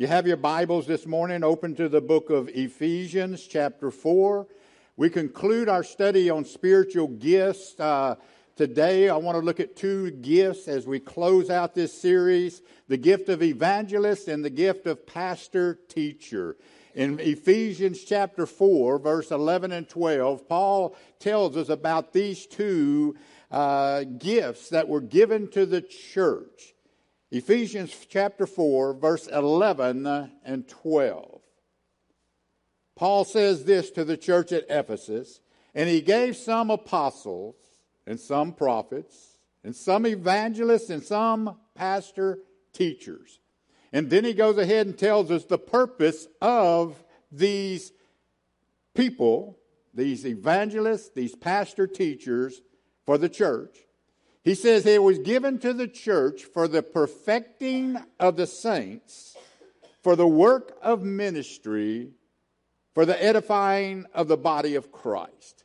You have your Bibles this morning open to the book of Ephesians, chapter 4. We conclude our study on spiritual gifts. Uh, today, I want to look at two gifts as we close out this series the gift of evangelist and the gift of pastor teacher. In Ephesians chapter 4, verse 11 and 12, Paul tells us about these two uh, gifts that were given to the church. Ephesians chapter 4, verse 11 and 12. Paul says this to the church at Ephesus, and he gave some apostles, and some prophets, and some evangelists, and some pastor teachers. And then he goes ahead and tells us the purpose of these people, these evangelists, these pastor teachers for the church. He says it was given to the church for the perfecting of the saints, for the work of ministry, for the edifying of the body of Christ.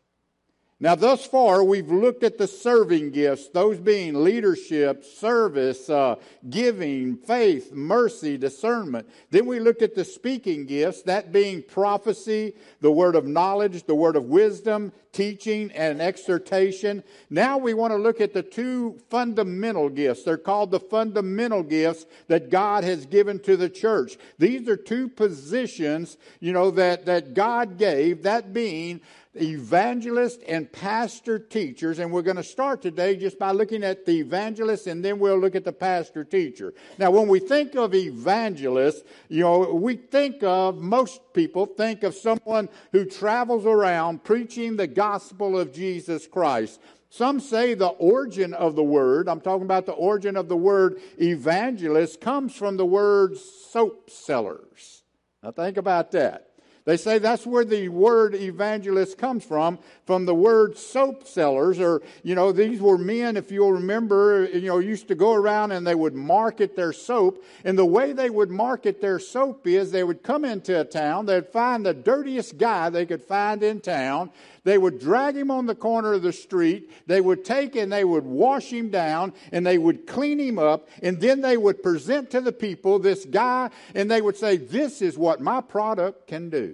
Now, thus far, we've looked at the serving gifts, those being leadership, service, uh, giving, faith, mercy, discernment. Then we looked at the speaking gifts, that being prophecy, the word of knowledge, the word of wisdom, teaching, and exhortation. Now we want to look at the two fundamental gifts. They're called the fundamental gifts that God has given to the church. These are two positions, you know, that, that God gave, that being evangelist and pastor teachers. And we're going to start today just by looking at the evangelist and then we'll look at the pastor teacher. Now, when we think of evangelist, you know, we think of, most people think of someone who travels around preaching the gospel of Jesus Christ. Some say the origin of the word, I'm talking about the origin of the word evangelist, comes from the word soap sellers. Now think about that. They say that's where the word evangelist comes from, from the word soap sellers, or, you know, these were men, if you'll remember, you know, used to go around and they would market their soap. And the way they would market their soap is they would come into a town, they'd find the dirtiest guy they could find in town, they would drag him on the corner of the street. They would take and they would wash him down and they would clean him up. And then they would present to the people this guy and they would say, This is what my product can do.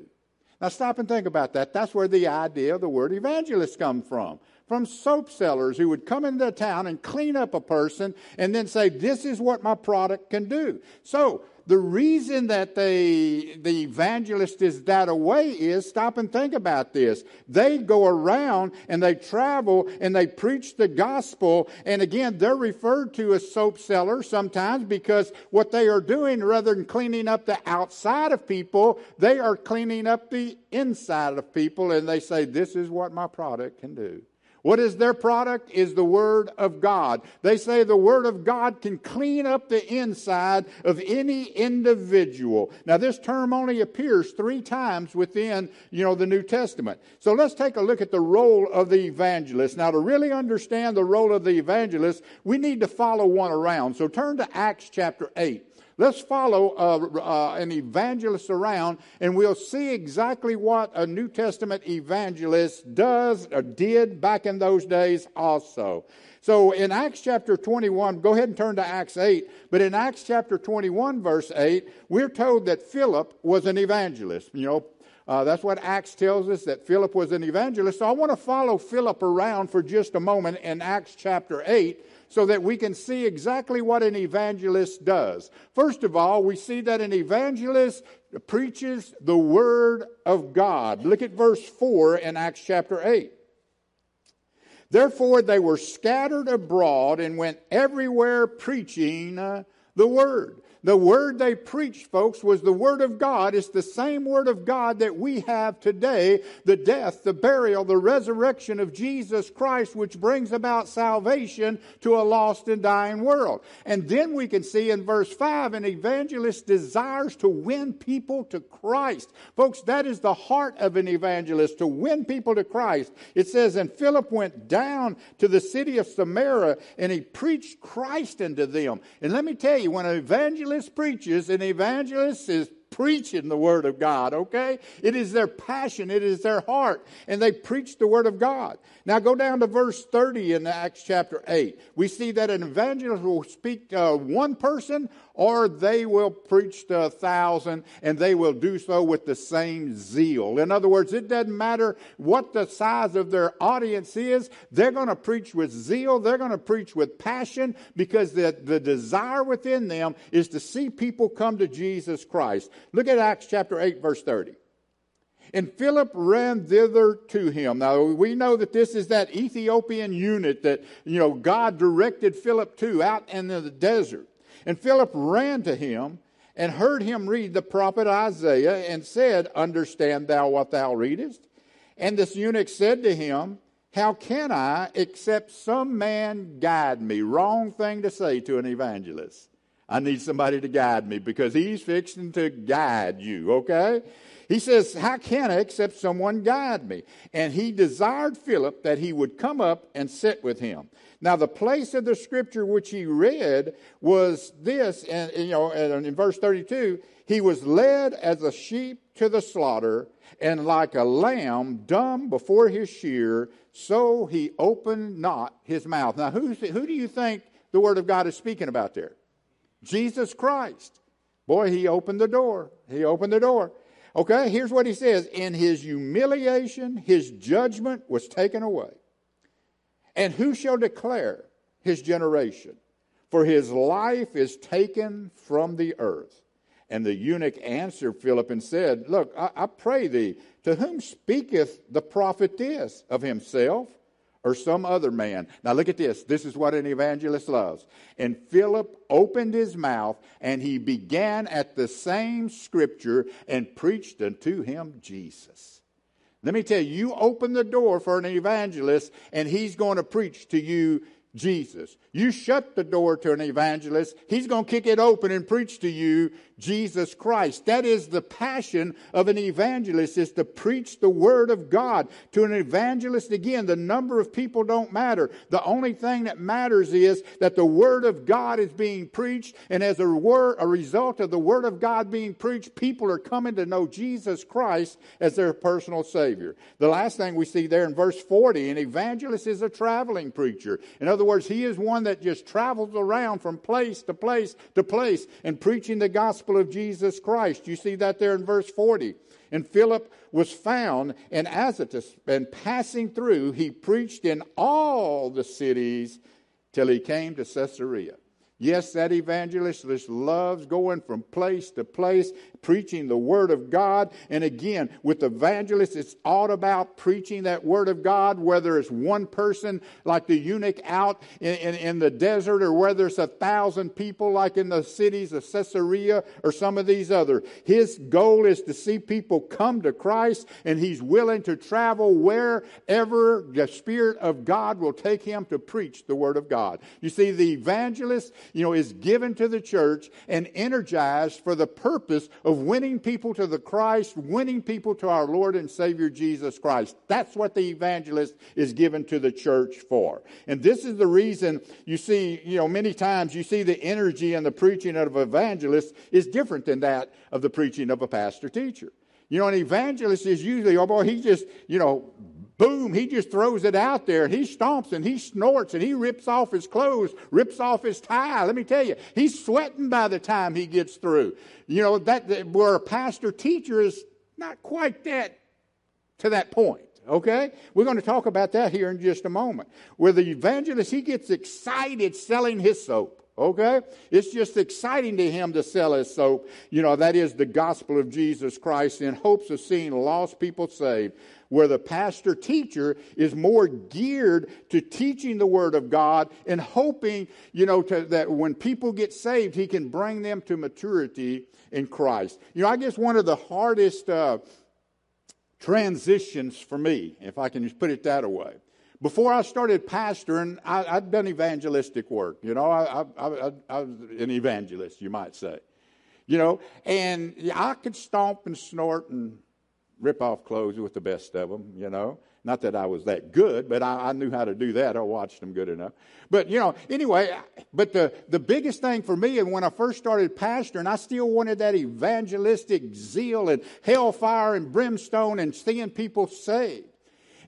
Now stop and think about that. That's where the idea of the word evangelist comes from. From soap sellers who would come into town and clean up a person and then say, This is what my product can do. So the reason that they, the evangelist is that away is stop and think about this. They go around and they travel and they preach the gospel. And again, they're referred to as soap sellers sometimes because what they are doing, rather than cleaning up the outside of people, they are cleaning up the inside of people. And they say, This is what my product can do. What is their product? Is the Word of God. They say the Word of God can clean up the inside of any individual. Now, this term only appears three times within, you know, the New Testament. So let's take a look at the role of the evangelist. Now, to really understand the role of the evangelist, we need to follow one around. So turn to Acts chapter 8. Let's follow uh, uh, an evangelist around and we'll see exactly what a New Testament evangelist does or did back in those days also. So in Acts chapter 21, go ahead and turn to Acts 8, but in Acts chapter 21, verse 8, we're told that Philip was an evangelist. You know, uh, that's what Acts tells us that Philip was an evangelist. So I want to follow Philip around for just a moment in Acts chapter 8 so that we can see exactly what an evangelist does. First of all, we see that an evangelist preaches the Word of God. Look at verse 4 in Acts chapter 8. Therefore, they were scattered abroad and went everywhere preaching uh, the Word. The word they preached, folks, was the word of God. It's the same word of God that we have today the death, the burial, the resurrection of Jesus Christ, which brings about salvation to a lost and dying world. And then we can see in verse 5 an evangelist desires to win people to Christ. Folks, that is the heart of an evangelist, to win people to Christ. It says, And Philip went down to the city of Samaria and he preached Christ unto them. And let me tell you, when an evangelist evangelist preaches, an evangelist is preaching the Word of God, okay? It is their passion, it is their heart, and they preach the Word of God. Now go down to verse 30 in Acts chapter 8. We see that an evangelist will speak to one person or they will preach to a thousand and they will do so with the same zeal. In other words, it doesn't matter what the size of their audience is, they're going to preach with zeal, they're going to preach with passion because the, the desire within them is to see people come to Jesus Christ. Look at Acts chapter 8, verse 30. And Philip ran thither to him. Now, we know that this is that Ethiopian eunuch that, you know, God directed Philip to out in the desert. And Philip ran to him and heard him read the prophet Isaiah and said, Understand thou what thou readest? And this eunuch said to him, How can I except some man guide me? Wrong thing to say to an evangelist. I need somebody to guide me because he's fixing to guide you, okay? He says, How can I except someone guide me? And he desired Philip that he would come up and sit with him. Now, the place of the scripture which he read was this, and you know, in verse 32, he was led as a sheep to the slaughter, and like a lamb dumb before his shear, so he opened not his mouth. Now, who, who do you think the word of God is speaking about there? Jesus Christ. Boy, he opened the door. He opened the door. Okay, here's what he says In his humiliation, his judgment was taken away. And who shall declare his generation? For his life is taken from the earth. And the eunuch answered Philip and said, Look, I, I pray thee, to whom speaketh the prophet this? Of himself or some other man. Now look at this. This is what an evangelist loves. And Philip opened his mouth and he began at the same scripture and preached unto him Jesus. Let me tell you, you open the door for an evangelist and he's going to preach to you Jesus. You shut the door to an evangelist, he's going to kick it open and preach to you Jesus Christ. That is the passion of an evangelist is to preach the word of God. To an evangelist, again, the number of people don't matter. The only thing that matters is that the word of God is being preached, and as a, word, a result of the word of God being preached, people are coming to know Jesus Christ as their personal Savior. The last thing we see there in verse 40, an evangelist is a traveling preacher. In other words, he is one that just travels around from place to place to place and preaching the gospel gospel of Jesus Christ. You see that there in verse 40. And Philip was found in Azotus, and passing through, he preached in all the cities till he came to Caesarea. Yes, that evangelist just loves going from place to place, preaching the Word of God. And again, with evangelists, it's all about preaching that Word of God, whether it's one person like the eunuch out in, in, in, the desert, or whether it's a thousand people like in the cities of Caesarea or some of these other. His goal is to see people come to Christ, and he's willing to travel wherever the Spirit of God will take him to preach the Word of God. You see, the evangelist you know, is given to the church and energized for the purpose winning people to the Christ, winning people to our Lord and Savior Jesus Christ. That's what the evangelist is given to the church for. And this is the reason you see, you know, many times you see the energy and the preaching of an evangelist is different than that of the preaching of a pastor teacher. You know, an evangelist is usually, oh boy, he just, you know, boom, he just throws it out there and he stomps and he snorts and he rips off his clothes, rips off his tie. Let me tell you, he's sweating by the time he gets through. You know, that, where a pastor teacher is not quite that to that point. Okay? We're going to talk about that here in just a moment. Where the evangelist, he gets excited selling his soap. Okay? It's just exciting to him to sell his soap. You know, that is the gospel of Jesus Christ in hopes of seeing lost people saved where the pastor teacher is more geared to teaching the Word of God and hoping, you know, to, that when people get saved, he can bring them to maturity in Christ. You know, I guess one of the hardest uh, transitions for me, if I can just put it that way, before I started pastoring, I, had done evangelistic work. You know, I, I, I, was an evangelist, you might say. You know, and I could stomp and snort and rip off clothes with the best of them, you know. Not that I was that good, but I, I, knew how to do that. I watched them good enough. But, you know, anyway, but the, the biggest thing for me, and when I first started pastoring, I still wanted that evangelistic zeal and hellfire and brimstone and seeing people saved.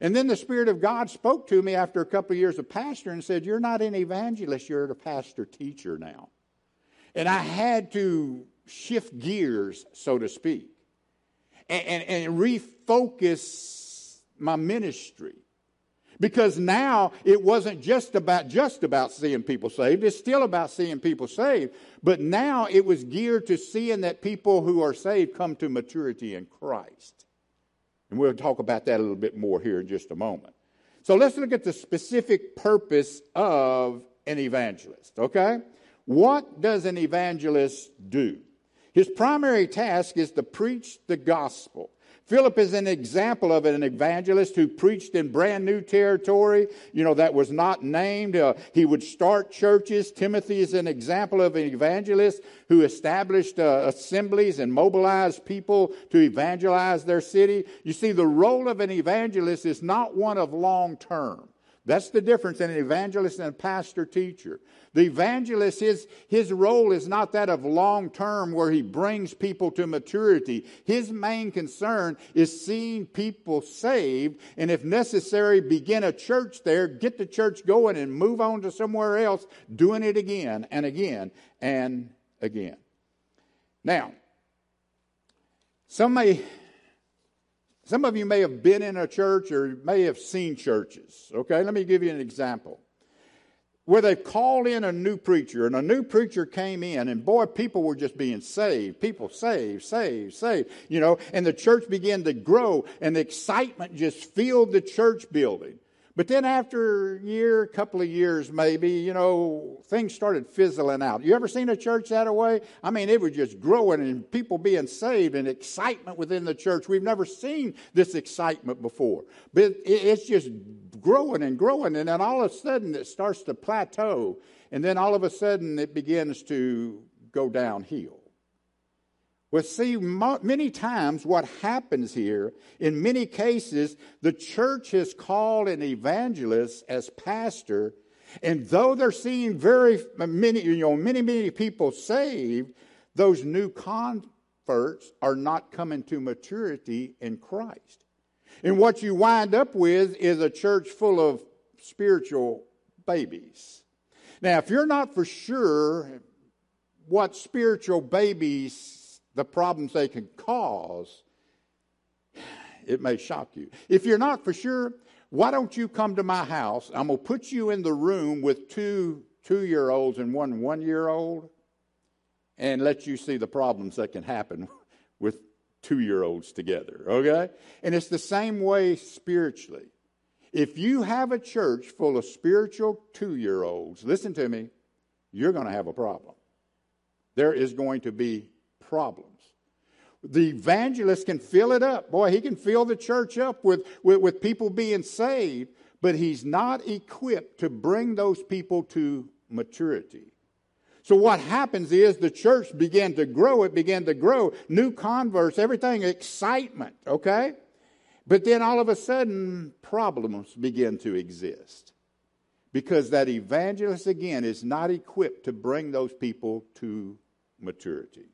And then the Spirit of God spoke to me after a couple of years of pastoring and said, You're not an evangelist, you're a pastor teacher now. And I had to shift gears, so to speak, and, and, and refocus my ministry. Because now it wasn't just about just about seeing people saved. It's still about seeing people saved. But now it was geared to seeing that people who are saved come to maturity in Christ. And we'll talk about that a little bit more here in just a moment. So let's look at the specific purpose of an evangelist, okay? What does an evangelist do? His primary task is to preach the gospel. Philip is an example of an evangelist who preached in brand new territory, you know, that was not named. Uh, he would start churches. Timothy is an example of an evangelist who established uh, assemblies and mobilized people to evangelize their city. You see, the role of an evangelist is not one of long term. That's the difference in an evangelist and a pastor teacher. The evangelist, his, his role is not that of long term where he brings people to maturity. His main concern is seeing people saved, and if necessary, begin a church there, get the church going, and move on to somewhere else, doing it again and again and again. Now, some may some of you may have been in a church or may have seen churches. Okay, let me give you an example. Where they called in a new preacher, and a new preacher came in, and boy, people were just being saved. People saved, saved, saved, you know, and the church began to grow, and the excitement just filled the church building. But then after a year, a couple of years maybe, you know, things started fizzling out. You ever seen a church that way? I mean, it was just growing and people being saved and excitement within the church. We've never seen this excitement before. But it's just growing and growing. And then all of a sudden it starts to plateau. And then all of a sudden it begins to go downhill. Well, see, many times what happens here, in many cases, the church has called an evangelist as pastor, and though they're seeing very many, you know, many, many people saved, those new converts are not coming to maturity in Christ. And what you wind up with is a church full of spiritual babies. Now, if you're not for sure what spiritual babies the problems they can cause, it may shock you. If you're not for sure, why don't you come to my house? I'm going to put you in the room with two two year olds and one one year old and let you see the problems that can happen with two year olds together, okay? And it's the same way spiritually. If you have a church full of spiritual two year olds, listen to me, you're going to have a problem. There is going to be problems. The evangelist can fill it up. Boy, he can fill the church up with, with, with people being saved, but he's not equipped to bring those people to maturity. So what happens is the church began to grow. It began to grow. New converts, everything, excitement, okay? But then all of a sudden, problems begin to exist. Because that evangelist, again, is not equipped to bring those people to maturity.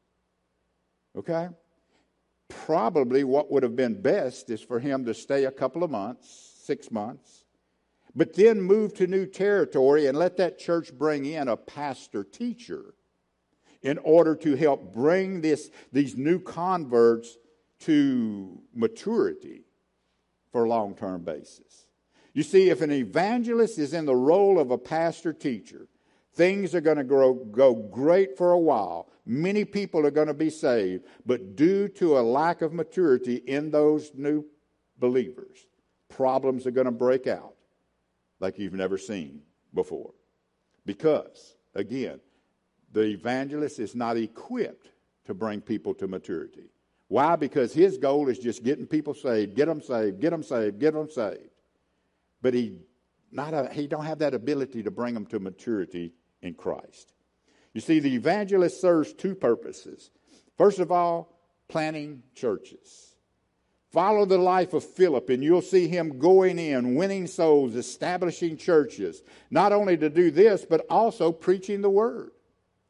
Okay? Probably what would have been best is for him to stay a couple of months, six months, but then move to new territory and let that church bring in a pastor teacher in order to help bring this, these new converts to maturity for a long term basis. You see, if an evangelist is in the role of a pastor teacher, things are going to go great for a while. Many people are going to be saved, but due to a lack of maturity in those new believers, problems are going to break out like you've never seen before. Because, again, the evangelist is not equipped to bring people to maturity. Why? Because his goal is just getting people saved, get them saved, get them saved, get them saved. But he not a, he don't have that ability to bring them to maturity in Christ. You see, the evangelist serves two purposes. First of all, planting churches. Follow the life of Philip, and you'll see him going in, winning souls, establishing churches. Not only to do this, but also preaching the word.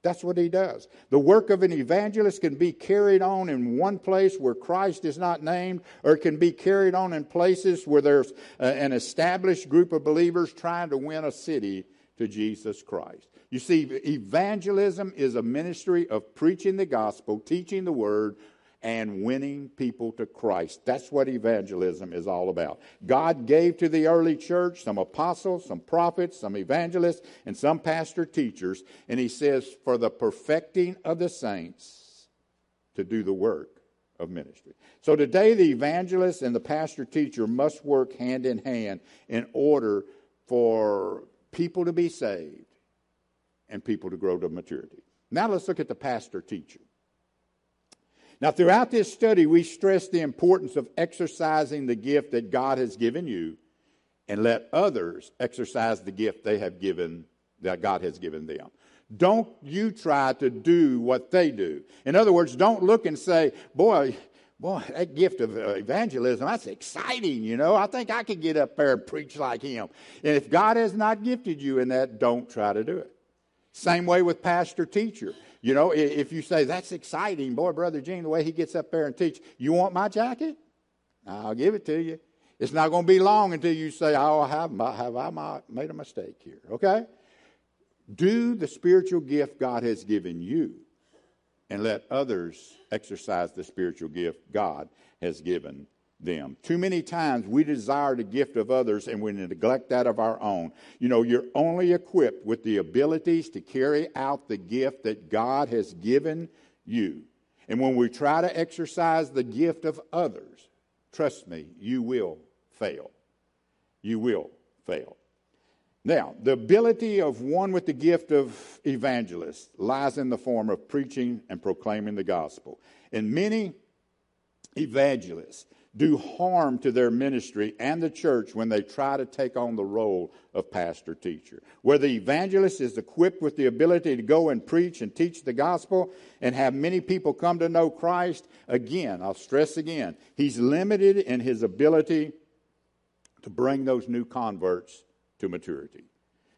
That's what he does. The work of an evangelist can be carried on in one place where Christ is not named, or it can be carried on in places where there's uh, an established group of believers trying to win a city to Jesus Christ. You see, evangelism is a ministry of preaching the gospel, teaching the word, and winning people to Christ. That's what evangelism is all about. God gave to the early church some apostles, some prophets, some evangelists, and some pastor teachers, and he says, for the perfecting of the saints to do the work of ministry. So today, the evangelist and the pastor teacher must work hand in hand in order for people to be saved and people to grow to maturity. Now let's look at the pastor teacher. Now, throughout this study, we stress the importance of exercising the gift that God has given you and let others exercise the gift they have given, that God has given them. Don't you try to do what they do. In other words, don't look and say, boy, boy, that gift of uh, evangelism, that's exciting, you know. I think I could get up there and preach like him. And if God has not gifted you in that, don't try to do it. Same way with pastor teacher. You know, if you say, that's exciting, boy, Brother Gene, the way he gets up there and teach, you want my jacket? I'll give it to you. It's not going to be long until you say, oh, have, have I made a mistake here? Okay? Do the spiritual gift God has given you and let others exercise the spiritual gift God has given them. Too many times we desire the gift of others and we neglect that of our own. You know, you're only equipped with the abilities to carry out the gift that God has given you. And when we try to exercise the gift of others, trust me, you will fail. You will fail. Now, the ability of one with the gift of evangelist lies in the form of preaching and proclaiming the gospel. And many evangelists do harm to their ministry and the church when they try to take on the role of pastor teacher. Where the evangelist is equipped with the ability to go and preach and teach the gospel and have many people come to know Christ, again, I'll stress again, he's limited in his ability to bring those new converts to maturity.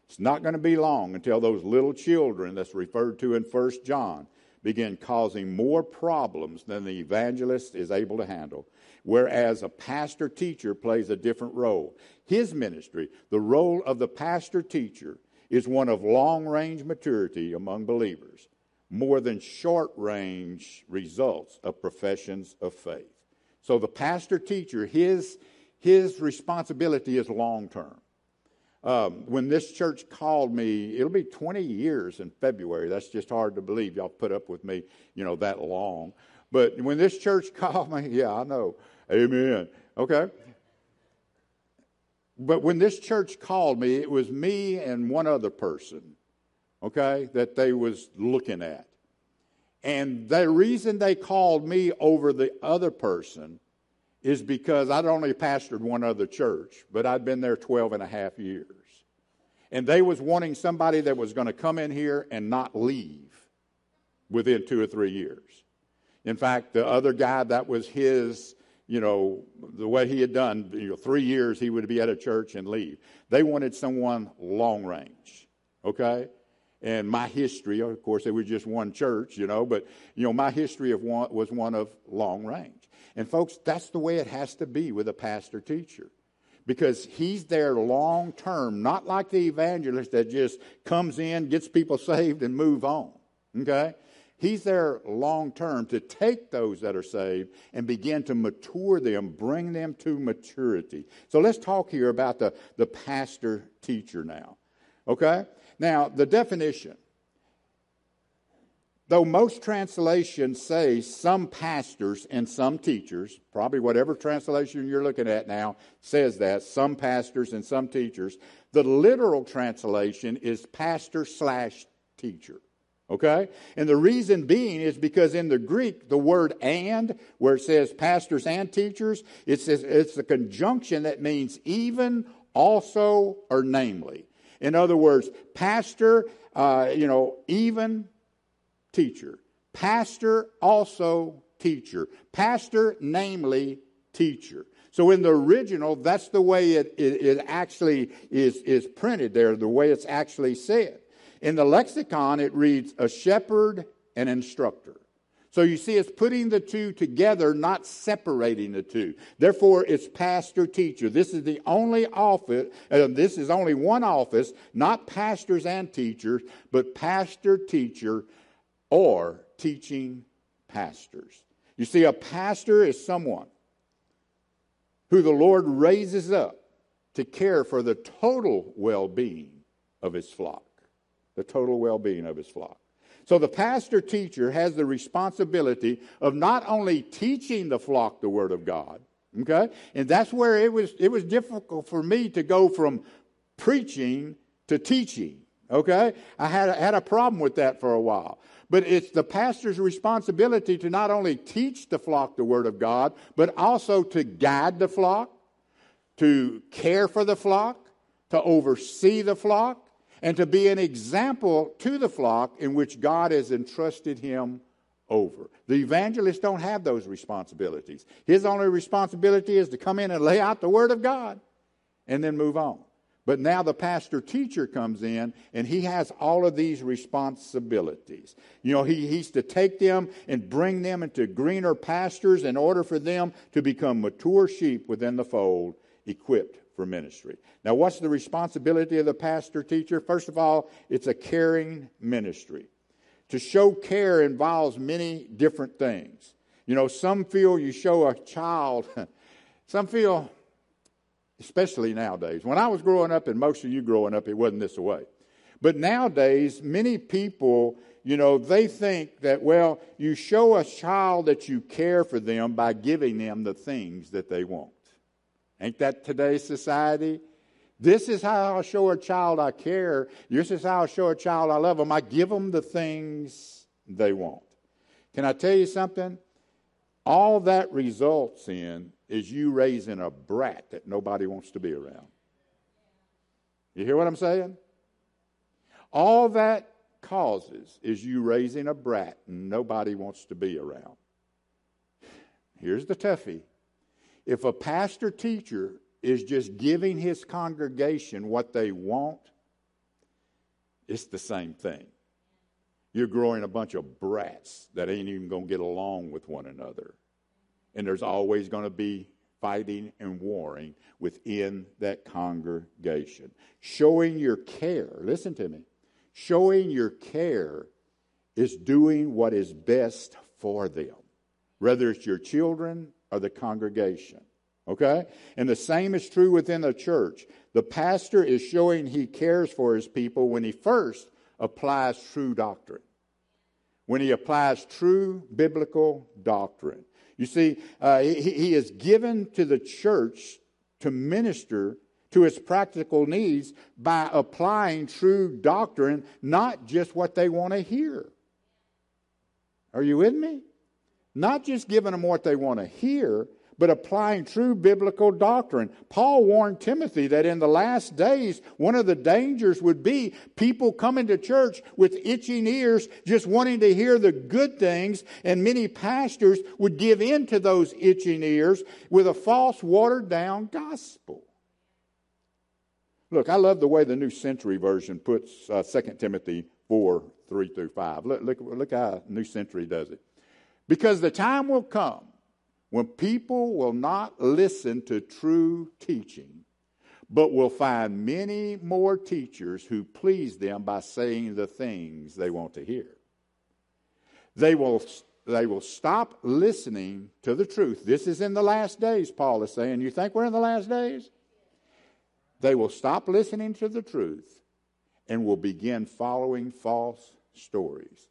It's not going to be long until those little children that's referred to in 1 John begin causing more problems than the evangelist is able to handle whereas a pastor teacher plays a different role. His ministry, the role of the pastor teacher, is one of long range maturity among believers, more than short range results of professions of faith. So the pastor teacher, his, his responsibility is long term. Um, when this church called me, it'll be 20 years in February. That's just hard to believe. Y'all put up with me, you know, that long. But when this church called me, yeah, I know. Amen. Okay. But when this church called me, it was me and one other person, okay, that they was looking at. And the reason they called me over the other person is because I'd only pastored one other church, but I'd been there 12 and a half years. And they was wanting somebody that was going to come in here and not leave within two or three years. In fact, the other guy, that was his, you know, the way he had done, you know, three years he would be at a church and leave. They wanted someone long range, okay? And my history, of course, it was just one church, you know, but, you know, my history of one, was one of long range. And folks, that's the way it has to be with a pastor teacher. Because he's there long term, not like the evangelist that just comes in, gets people saved, and move on. Okay? He's there long term to take those that are saved and begin to mature them, bring them to maturity. So let's talk here about the, the pastor teacher now. Okay? Now, the definition. Though most translations say some pastors and some teachers, probably whatever translation you're looking at now says that, some pastors and some teachers, the literal translation is pastor slash teacher. Okay? And the reason being is because in the Greek, the word and, where it says pastors and teachers, it says it's a conjunction that means even, also, or namely. In other words, pastor, uh, you know, even teacher. Pastor, also teacher. Pastor, namely teacher. So in the original, that's the way it, it, it actually is, is printed there, the way it's actually said. In the lexicon, it reads a shepherd and instructor. So you see, it's putting the two together, not separating the two. Therefore, it's pastor teacher. This is the only office, uh, this is only one office, not pastors and teachers, but pastor teacher or teaching pastors. You see, a pastor is someone who the Lord raises up to care for the total well being of his flock. The total well being of his flock. So the pastor teacher has the responsibility of not only teaching the flock the word of God, okay? And that's where it was it was difficult for me to go from preaching to teaching, okay? I had had a problem with that for a while. But it's the pastor's responsibility to not only teach the flock the word of God, but also to guide the flock, to care for the flock, to oversee the flock, and to be an example to the flock in which God has entrusted him over. The evangelists don't have those responsibilities. His only responsibility is to come in and lay out the Word of God and then move on. But now the pastor teacher comes in and he has all of these responsibilities. You know, he, he's to take them and bring them into greener pastures in order for them to become mature sheep within the fold, equipped for ministry. Now, what's the responsibility of the pastor teacher? First of all, it's a caring ministry. To show care involves many different things. You know, some feel you show a child, some feel, especially nowadays. When I was growing up, and most of you growing up, it wasn't this way. But nowadays, many people, you know, they think that, well, you show a child that you care for them by giving them the things that they want. Ain't that today's society? This is how I show a child I care. This is how I show a child I love them. I give them the things they want. Can I tell you something? All that results in is you raising a brat that nobody wants to be around. You hear what I'm saying? All that causes is you raising a brat nobody wants to be around. Here's the toughie if a pastor teacher is just giving his congregation what they want, it's the same thing. You're growing a bunch of brats that ain't even going to get along with one another. And there's always going to be fighting and warring within that congregation. Showing your care, listen to me, showing your care is doing what is best for them, whether it's your children or the congregation. Okay? And the same is true within the church. The pastor is showing he cares for his people when he first applies true doctrine. When he applies true biblical doctrine. You see, uh, he, he is given to the church to minister to its practical needs by applying true doctrine, not just what they want to hear. Are you with me? Not just giving them what they want to hear, but applying true biblical doctrine. Paul warned Timothy that in the last days, one of the dangers would be people coming to church with itching ears, just wanting to hear the good things, and many pastors would give in to those itching ears with a false, watered down gospel. Look, I love the way the New Century Version puts uh, 2 Timothy 4 3 through 5. Look, look, look how New Century does it. Because the time will come when people will not listen to true teaching, but will find many more teachers who please them by saying the things they want to hear. They will, they will stop listening to the truth. This is in the last days, Paul is saying. You think we're in the last days? They will stop listening to the truth and will begin following false stories.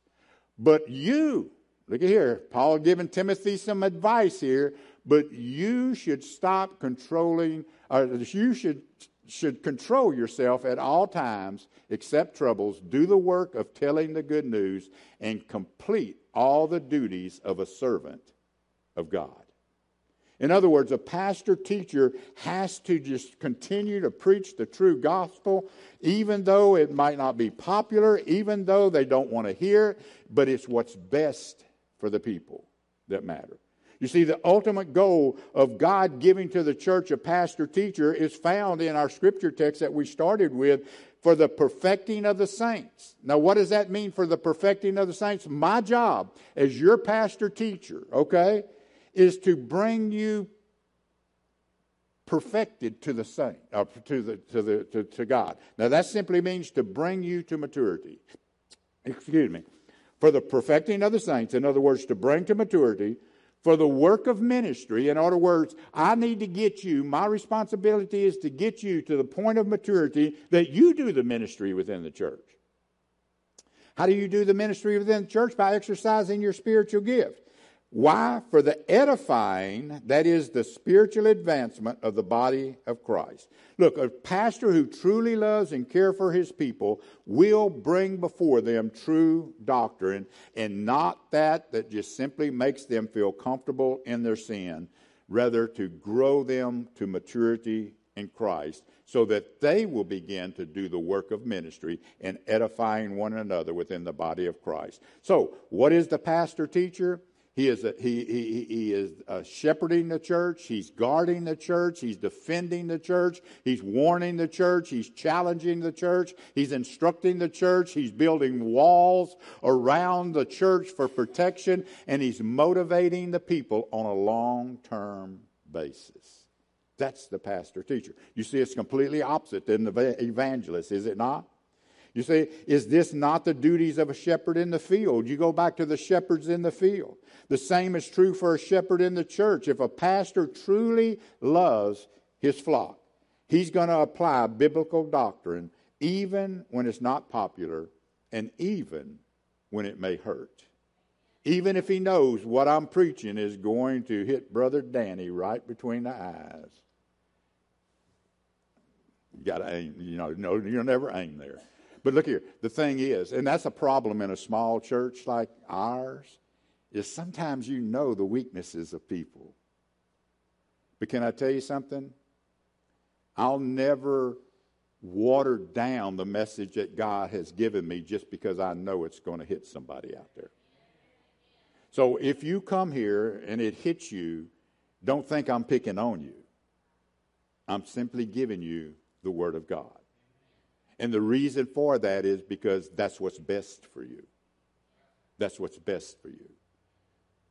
But you, Look at here. Paul giving Timothy some advice here, but you should stop controlling, or you should, should control yourself at all times, accept troubles, do the work of telling the good news, and complete all the duties of a servant of God. In other words, a pastor teacher has to just continue to preach the true gospel, even though it might not be popular, even though they don't want to hear it, but it's what's best for the people that matter. You see, the ultimate goal of God giving to the church a pastor teacher is found in our scripture text that we started with for the perfecting of the saints. Now, what does that mean for the perfecting of the saints? My job as your pastor teacher, okay, is to bring you perfected to the saint, uh, to, the, to, the, to, to God. Now, that simply means to bring you to maturity. Excuse me. For the perfecting of the saints, in other words, to bring to maturity, for the work of ministry. In other words, I need to get you, my responsibility is to get you to the point of maturity that you do the ministry within the church. How do you do the ministry within the church? By exercising your spiritual gift. Why? For the edifying, that is the spiritual advancement of the body of Christ. Look, a pastor who truly loves and cares for his people will bring before them true doctrine and not that that just simply makes them feel comfortable in their sin, rather to grow them to maturity in Christ so that they will begin to do the work of ministry and edifying one another within the body of Christ. So, what is the pastor teacher? He is, a, he, he, he is uh, shepherding the church. He's guarding the church. He's defending the church. He's warning the church. He's challenging the church. He's instructing the church. He's building walls around the church for protection. And he's motivating the people on a long term basis. That's the pastor teacher. You see, it's completely opposite than the evangelist, is it not? You say, is this not the duties of a shepherd in the field? You go back to the shepherds in the field. The same is true for a shepherd in the church. If a pastor truly loves his flock, he's going to apply biblical doctrine even when it's not popular and even when it may hurt. Even if he knows what I'm preaching is going to hit Brother Danny right between the eyes. You got to aim, you know, no, you'll never aim there. But look here, the thing is, and that's a problem in a small church like ours is sometimes you know the weaknesses of people. But can I tell you something? I'll never water down the message that God has given me just because I know it's going to hit somebody out there. So if you come here and it hits you, don't think I'm picking on you. I'm simply giving you the Word of God. And the reason for that is because that's what's best for you. That's what's best for you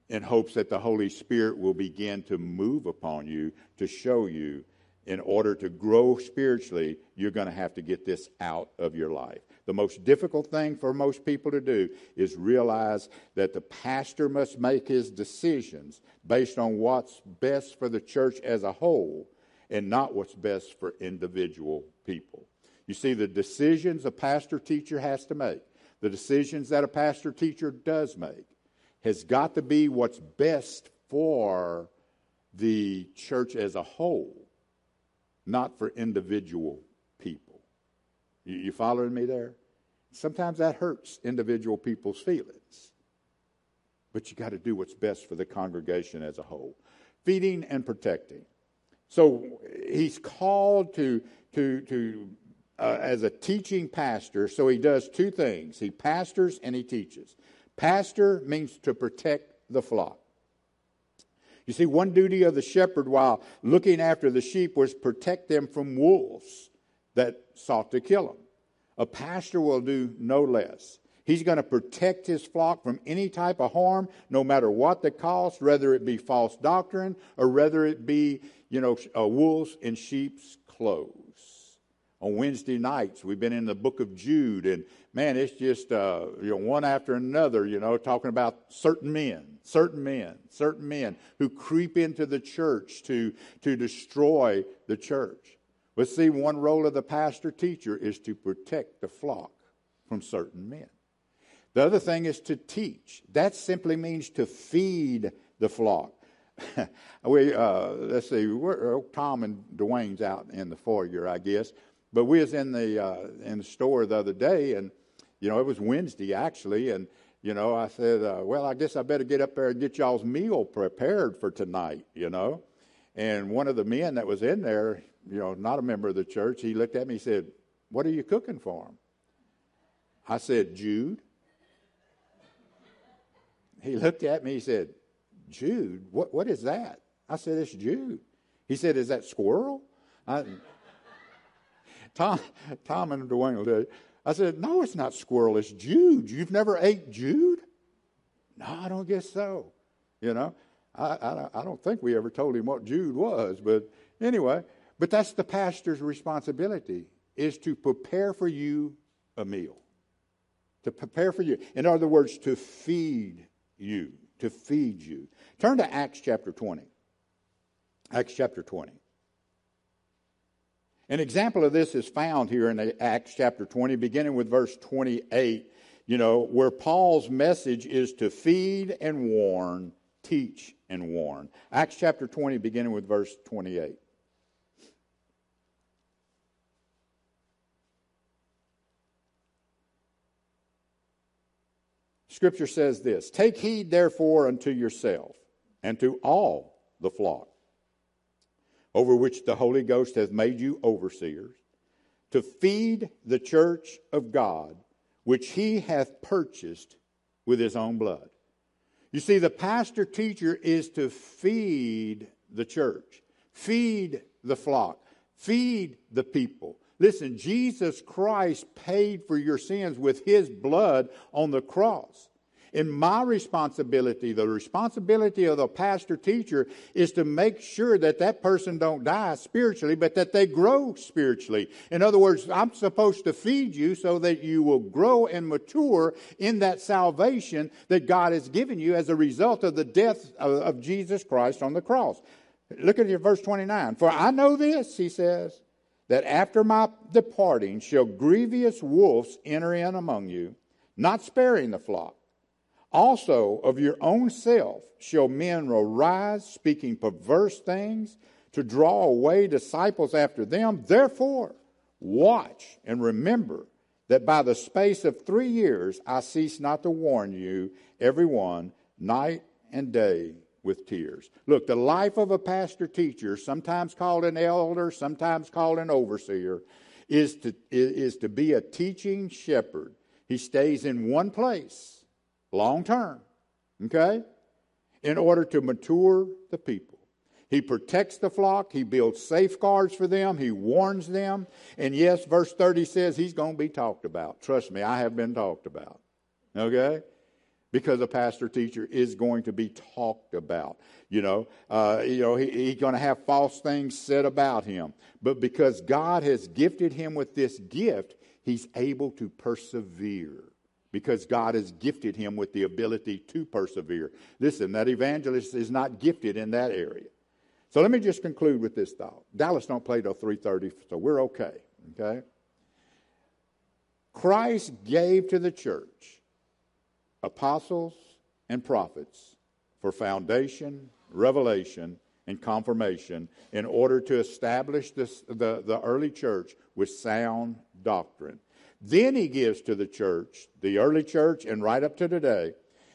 in hopes that the Holy Spirit will begin to move upon you to show you in order to grow spiritually, you're going to have to get this out of your life. The most difficult thing for most people to do is realize that the pastor must make his decisions based on what's best for the church as a whole and not what's best for individual people. You see, the decisions a pastor teacher has to make, the decisions that a pastor teacher does make, has got to be what's best for the church as a whole, not for individual people. You, you following me there? Sometimes that hurts individual people's feelings. But you got to do what's best for the congregation as a whole. Feeding and protecting. So he's called to, to, to uh, as a teaching pastor, so he does two things he pastors and he teaches. Pastor means to protect the flock. You see, one duty of the shepherd while looking after the sheep was protect them from wolves that sought to kill them. A pastor will do no less. He's going to protect his flock from any type of harm, no matter what the cost, whether it be false doctrine or whether it be, you know, uh, wolves in sheep's clothes on Wednesday nights. We've been in the book of Jude, and man, it's just uh, you know one after another. You know, talking about certain men, certain men, certain men who creep into the church to to destroy the church. But see, one role of the pastor teacher is to protect the flock from certain men. The other thing is to teach. That simply means to feed the flock. we uh, let's see, uh, Tom and Dwayne's out in the foyer, I guess. But we was in the uh, in the store the other day, and you know it was Wednesday actually, and you know I said, uh, well, I guess I better get up there and get y'all's meal prepared for tonight, you know. And one of the men that was in there, you know, not a member of the church, he looked at me, and said, "What are you cooking for him?" I said, "Jude." He looked at me, he said, "Jude, what what is that?" I said, "It's Jude." He said, "Is that squirrel?" I, Tom, Tom and Dwayne will you. I said, no, it's not squirrel, it's Jude. You've never ate Jude? No, I don't guess so. You know, I, I, I don't think we ever told him what Jude was, but anyway, but that's the pastor's responsibility is to prepare for you a meal. To prepare for you. In other words, to feed you. To feed you. Turn to Acts chapter 20. Acts chapter 20. An example of this is found here in Acts chapter 20, beginning with verse 28, you know, where Paul's message is to feed and warn, teach and warn. Acts chapter 20, beginning with verse 28. Scripture says this Take heed, therefore, unto yourself and to all the flock over which the Holy Ghost hath made you overseers, to feed the church of God, which he hath purchased with his own blood. You see, the pastor teacher is to feed the church, feed the flock, feed the people. Listen, Jesus Christ paid for your sins with his blood on the cross. And my responsibility, the responsibility of the pastor teacher, is to make sure that that person don't die spiritually, but that they grow spiritually. In other words, I'm supposed to feed you so that you will grow and mature in that salvation that God has given you as a result of the death of, of Jesus Christ on the cross. Look at your verse 29. For I know this, he says, that after my departing shall grievous wolves enter in among you, not sparing the flock. Also, of your own self shall men arise, speaking perverse things, to draw away disciples after them. Therefore, watch and remember that by the space of three years I cease not to warn you, every one, night and day with tears. Look, the life of a pastor teacher, sometimes called an elder, sometimes called an overseer, is to, is to be a teaching shepherd. He stays in one place long term, okay, in order to mature the people. He protects the flock, he builds safeguards for them, he warns them. And yes, verse 30 says he's going to be talked about. Trust me, I have been talked about. Okay? Because a pastor teacher is going to be talked about. You know, uh, you know, he, he's going to have false things said about him. But because God has gifted him with this gift, he's able to persevere because God has gifted him with the ability to persevere. Listen, that evangelist is not gifted in that area. So let me just conclude with this thought. Dallas don't play till 3:30, so we're okay, okay? Christ gave to the church apostles and prophets for foundation, revelation, and confirmation in order to establish this, the, the early church with sound doctrine. Then he gives to the church, the early church, and right up to today,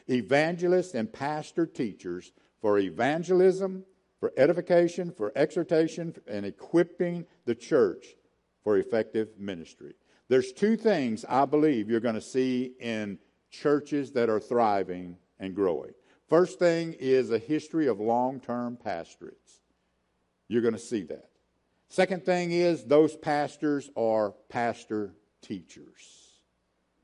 evangelists and pastor teachers for evangelism, for edification, for exhortation, and equipping the church for effective ministry. There's two things I believe you're going to see in churches that are thriving and growing. First thing is a history of long term pastorates. You're going to see that. Second thing is those pastors are pastor teachers,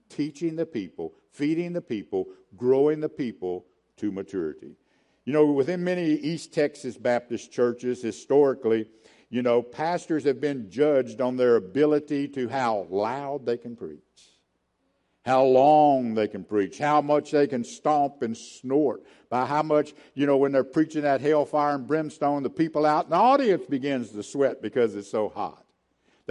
teaching the people, feeding the people, growing the people to maturity. You know, within many East Texas Baptist churches, historically, you know, pastors have been judged on their ability to how loud they can preach, how long they can preach, how much they can stomp and snort, by how much, you know, when they're preaching that hellfire and brimstone, the people out in the audience begins to sweat because it's so hot.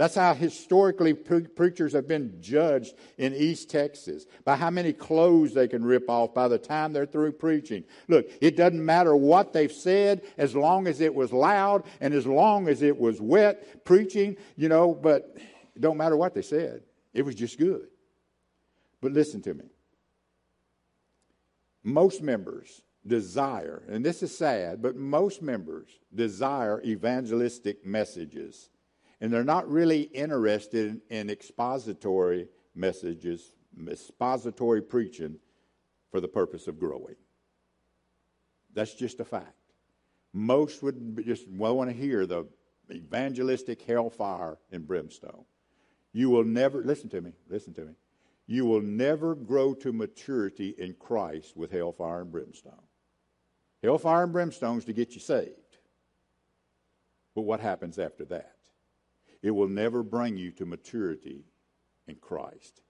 That's how historically pre- preachers have been judged in East Texas by how many clothes they can rip off by the time they're through preaching. Look, it doesn't matter what they've said as long as it was loud and as long as it was wet preaching, you know, but it don't matter what they said. It was just good. But listen to me. Most members desire, and this is sad, but most members desire evangelistic messages and they're not really interested in, in expository messages, expository preaching for the purpose of growing. That's just a fact. Most would just well want to hear the evangelistic hellfire and brimstone. You will never, listen to me, listen to me. You will never grow to maturity in Christ with hellfire and brimstone. Hellfire and brimstone is to get you saved. But what happens after that? It will never bring you to maturity in Christ.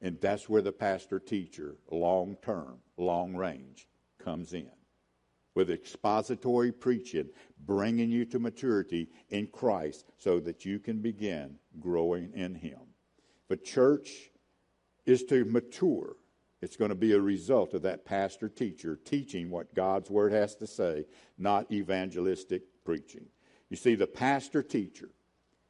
And that's where the pastor teacher, long term, long range, comes in. With expository preaching, bringing you to maturity in Christ so that you can begin growing in Him. But church is to mature. It's going to be a result of that pastor teacher teaching what God's Word has to say, not evangelistic preaching. You see, the pastor teacher,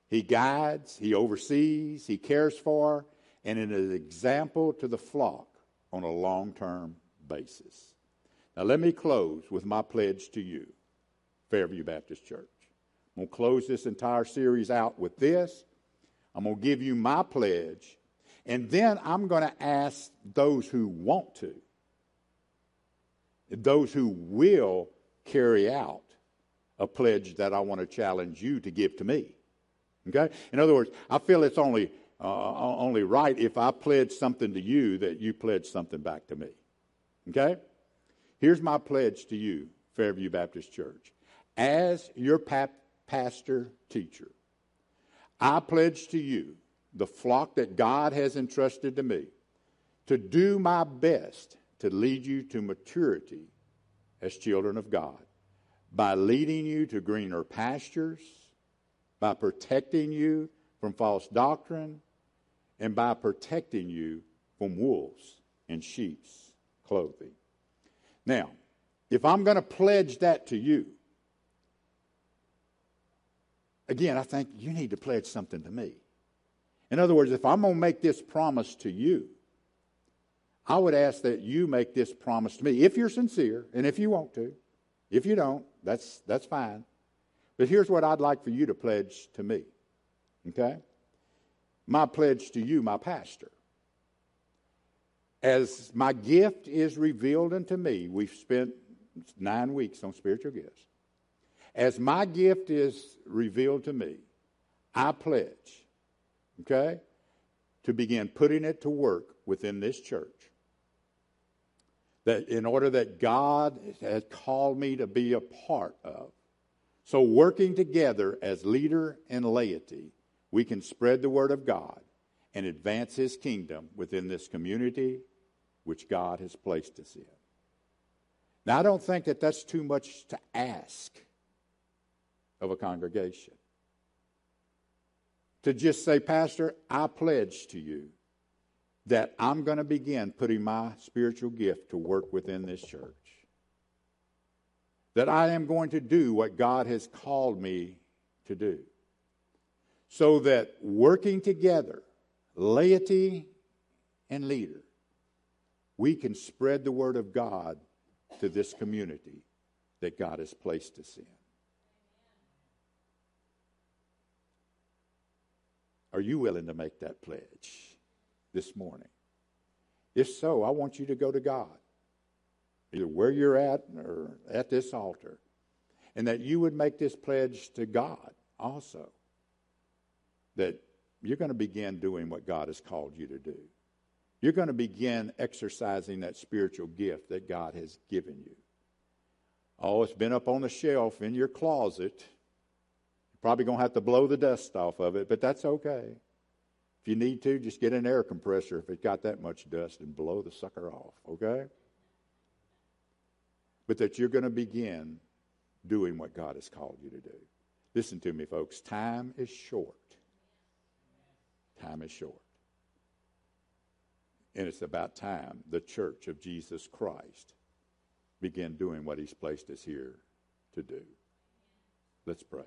he guides, he oversees, he cares for, and is an example to the flock on a long term basis. Now, let me close with my pledge to you, Fairview Baptist Church. I'm going to close this entire series out with this. I'm going to give you my pledge, and then I'm going to ask those who want to, those who will carry out a pledge that I want to challenge you to give to me. Okay? In other words, I feel it's only uh, only right if I pledge something to you that you pledge something back to me. Okay? Here's my pledge to you, Fairview Baptist Church. As your pap- pastor teacher, I pledge to you, the flock that God has entrusted to me, to do my best to lead you to maturity as children of God by leading you to greener pastures, by protecting you from false doctrine, and by protecting you from wolves in sheep's clothing. Now, if I'm going to pledge that to you, again, I think you need to pledge something to me. In other words, if I'm going to make this promise to you, I would ask that you make this promise to me if you're sincere and if you want to. If you don't, that's, that's fine. But here's what I'd like for you to pledge to me. Okay? My pledge to you, my pastor. As my gift is revealed unto me, we've spent nine weeks on spiritual gifts. As my gift is revealed to me, I pledge, okay, to begin putting it to work within this church. That in order that God has called me to be a part of. So, working together as leader and laity, we can spread the word of God and advance his kingdom within this community which God has placed us in. Now, I don't think that that's too much to ask of a congregation. To just say, Pastor, I pledge to you that I'm going to begin putting my spiritual gift to work within this church. That I am going to do what God has called me to do. So that working together, laity and leader, we can spread the word of God to this community that God has placed us in. Are you willing to make that pledge this morning? If so, I want you to go to God, either where you're at or at this altar, and that you would make this pledge to God also that you're going to begin doing what God has called you to do you're going to begin exercising that spiritual gift that God has given you. Oh, it's been up on the shelf in your closet. You're probably going to have to blow the dust off of it, but that's okay. If you need to, just get an air compressor if it's got that much dust and blow the sucker off, okay? But that you're going to begin doing what God has called you to do. Listen to me, folks. Time is short. Time is short. And it's about time the church of Jesus Christ begin doing what he's placed us here to do. Let's pray.